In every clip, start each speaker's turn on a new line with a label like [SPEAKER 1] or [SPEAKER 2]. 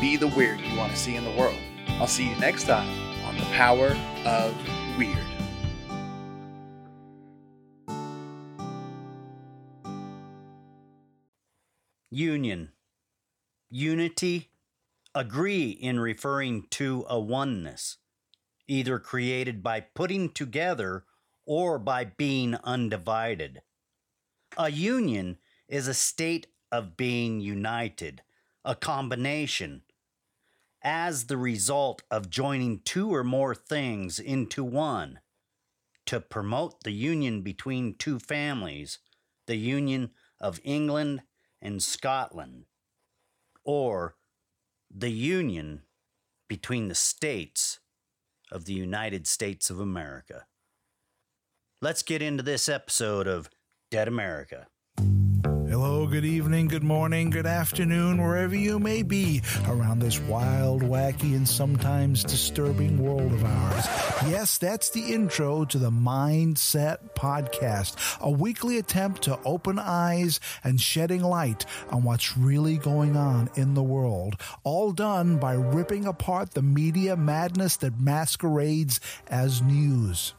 [SPEAKER 1] be the weird you want to see in the world. I'll see you next time on The Power of Weird.
[SPEAKER 2] Union. Unity. Agree in referring to a oneness, either created by putting together or by being undivided. A union is a state of being united, a combination, as the result of joining two or more things into one. To promote the union between two families, the union of England and Scotland, or the union between the states of the United States of America. Let's get into this episode of Dead America.
[SPEAKER 3] Good evening, good morning, good afternoon, wherever you may be around this wild, wacky, and sometimes disturbing world of ours. Yes, that's the intro to the Mindset Podcast, a weekly attempt to open eyes and shedding light on what's really going on in the world, all done by ripping apart the media madness that masquerades as news.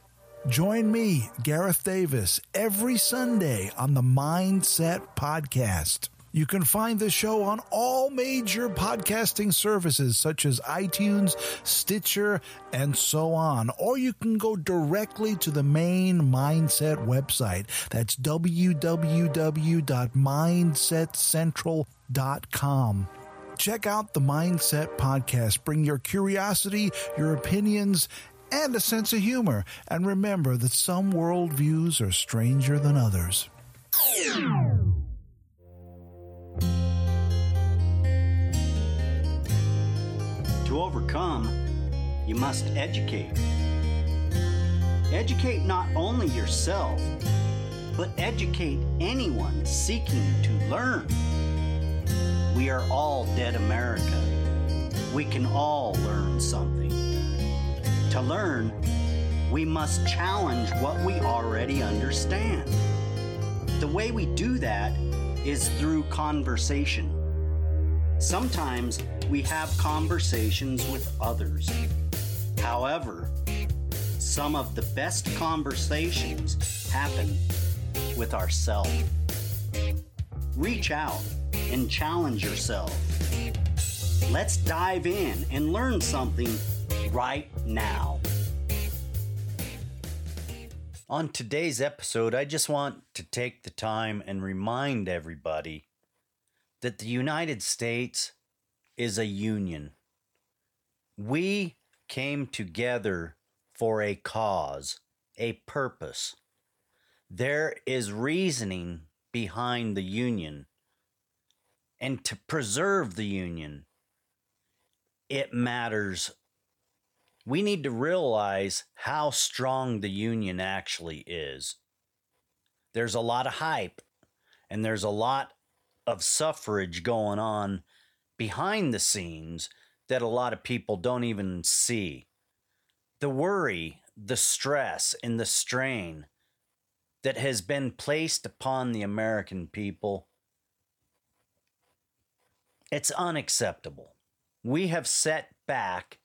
[SPEAKER 3] Join me, Gareth Davis, every Sunday on the Mindset Podcast. You can find the show on all major podcasting services such as iTunes, Stitcher, and so on. Or you can go directly to the main Mindset website. That's www.mindsetcentral.com. Check out the Mindset Podcast. Bring your curiosity, your opinions, and a sense of humor. And remember that some worldviews are stranger than others.
[SPEAKER 2] To overcome, you must educate. Educate not only yourself, but educate anyone seeking to learn. We are all dead America. We can all learn something. To learn, we must challenge what we already understand. The way we do that is through conversation. Sometimes we have conversations with others. However, some of the best conversations happen with ourselves. Reach out and challenge yourself. Let's dive in and learn something right now. On today's episode, I just want to take the time and remind everybody that the United States is a union. We came together for a cause, a purpose. There is reasoning behind the union. And to preserve the union, it matters we need to realize how strong the union actually is. There's a lot of hype and there's a lot of suffrage going on behind the scenes that a lot of people don't even see. The worry, the stress, and the strain that has been placed upon the American people, it's unacceptable. We have set back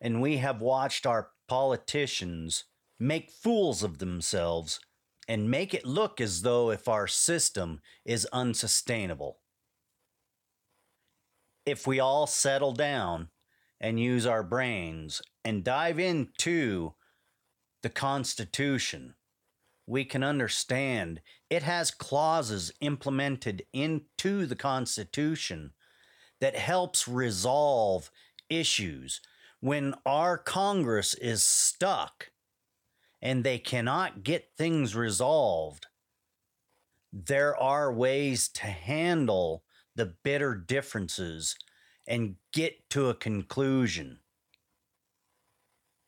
[SPEAKER 2] and we have watched our politicians make fools of themselves and make it look as though if our system is unsustainable. If we all settle down and use our brains and dive into the Constitution, we can understand it has clauses implemented into the Constitution that helps resolve issues when our Congress is stuck and they cannot get things resolved, there are ways to handle the bitter differences and get to a conclusion.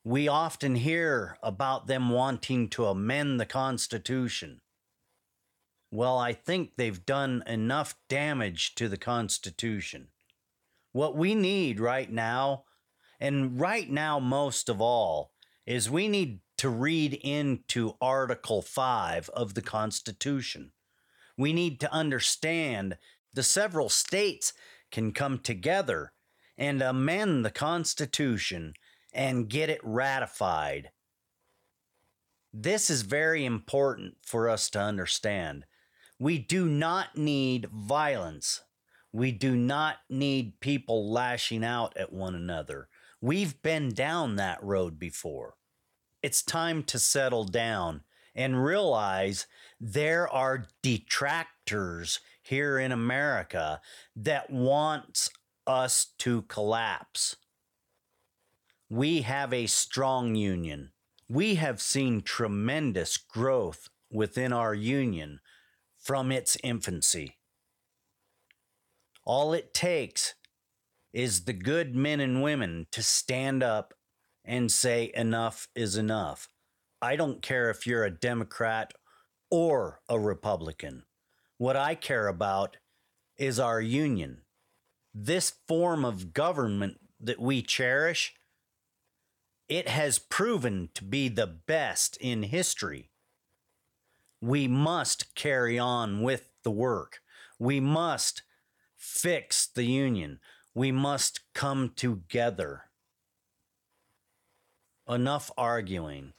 [SPEAKER 2] We often hear about them wanting to amend the Constitution. Well, I think they've done enough damage to the Constitution. What we need right now, and right now most of all, is we need to read into Article 5 of the Constitution. We need to understand the several states can come together and amend the Constitution and get it ratified. This is very important for us to understand. We do not need violence. We do not need people lashing out at one another. We've been down that road before. It's time to settle down and realize there are detractors here in America that wants us to collapse. We have a strong union. We have seen tremendous growth within our union from its infancy. All it takes is the good men and women to stand up and say enough is enough. I don't care if you're a Democrat or a Republican. What I care about is our union. This form of government that we cherish, it has proven to be the best in history. We must carry on with the work. We must fix the union. We must come together. Enough arguing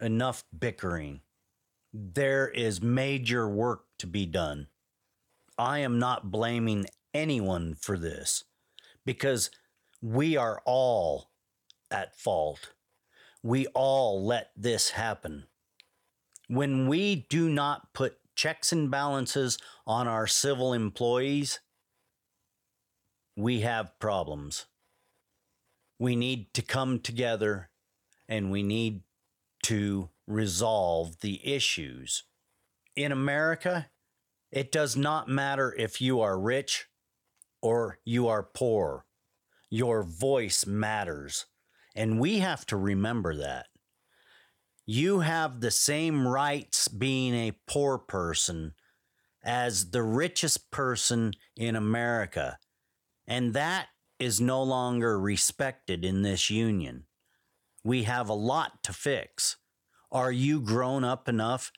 [SPEAKER 2] enough bickering. There is major work to be done. I am not blaming anyone for this because we are all at fault. We all let this happen. When we do not put checks and balances on our civil employees, we have problems. We need to come together and we need to resolve the issues. In America, it does not matter if you are rich or you are poor. Your voice matters. And we have to remember that. You have the same rights being a poor person as the richest person in America. And that is no longer respected in this union. We have a lot to fix. Are you grown up enough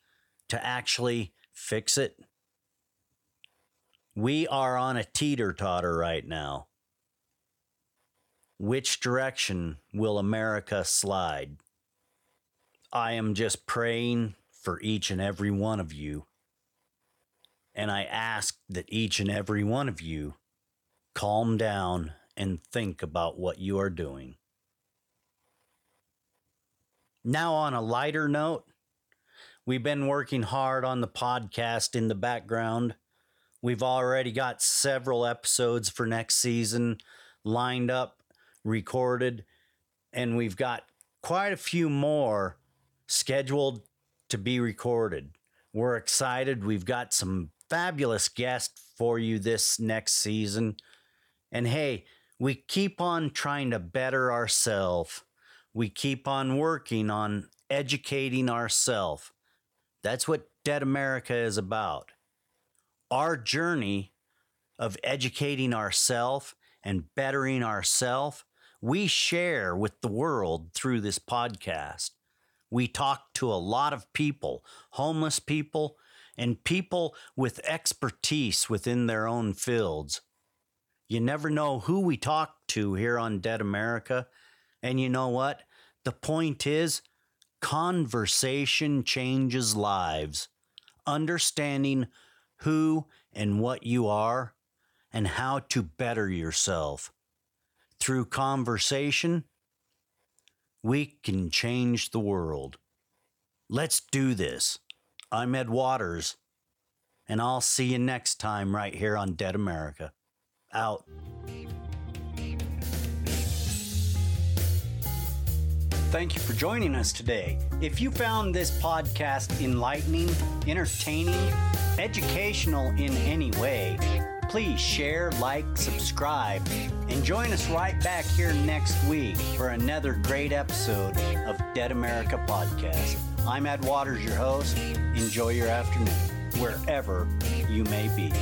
[SPEAKER 2] to actually fix it? We are on a teeter totter right now. Which direction will America slide? I am just praying for each and every one of you. And I ask that each and every one of you calm down and think about what you are doing. Now, on a lighter note, we've been working hard on the podcast in the background. We've already got several episodes for next season lined up, recorded, and we've got quite a few more scheduled to be recorded. We're excited. We've got some fabulous guests for you this next season. And hey, we keep on trying to better ourselves we keep on working on educating ourselves. That's what Dead America is about. Our journey of educating ourselves and bettering ourselves, we share with the world through this podcast. We talk to a lot of people, homeless people, and people with expertise within their own fields. You never know who we talk to here on Dead America and you know what? The point is, conversation changes lives. Understanding who and what you are and how to better yourself. Through conversation, we can change the world. Let's do this. I'm Ed Waters, and I'll see you next time right here on Dead America. Out. Thank you for joining us today. If you found this podcast enlightening, entertaining, educational in any way, please share, like, subscribe, and join us right back here next week for another great episode of Dead America Podcast. I'm Ed Waters, your host. Enjoy your afternoon, wherever you may be.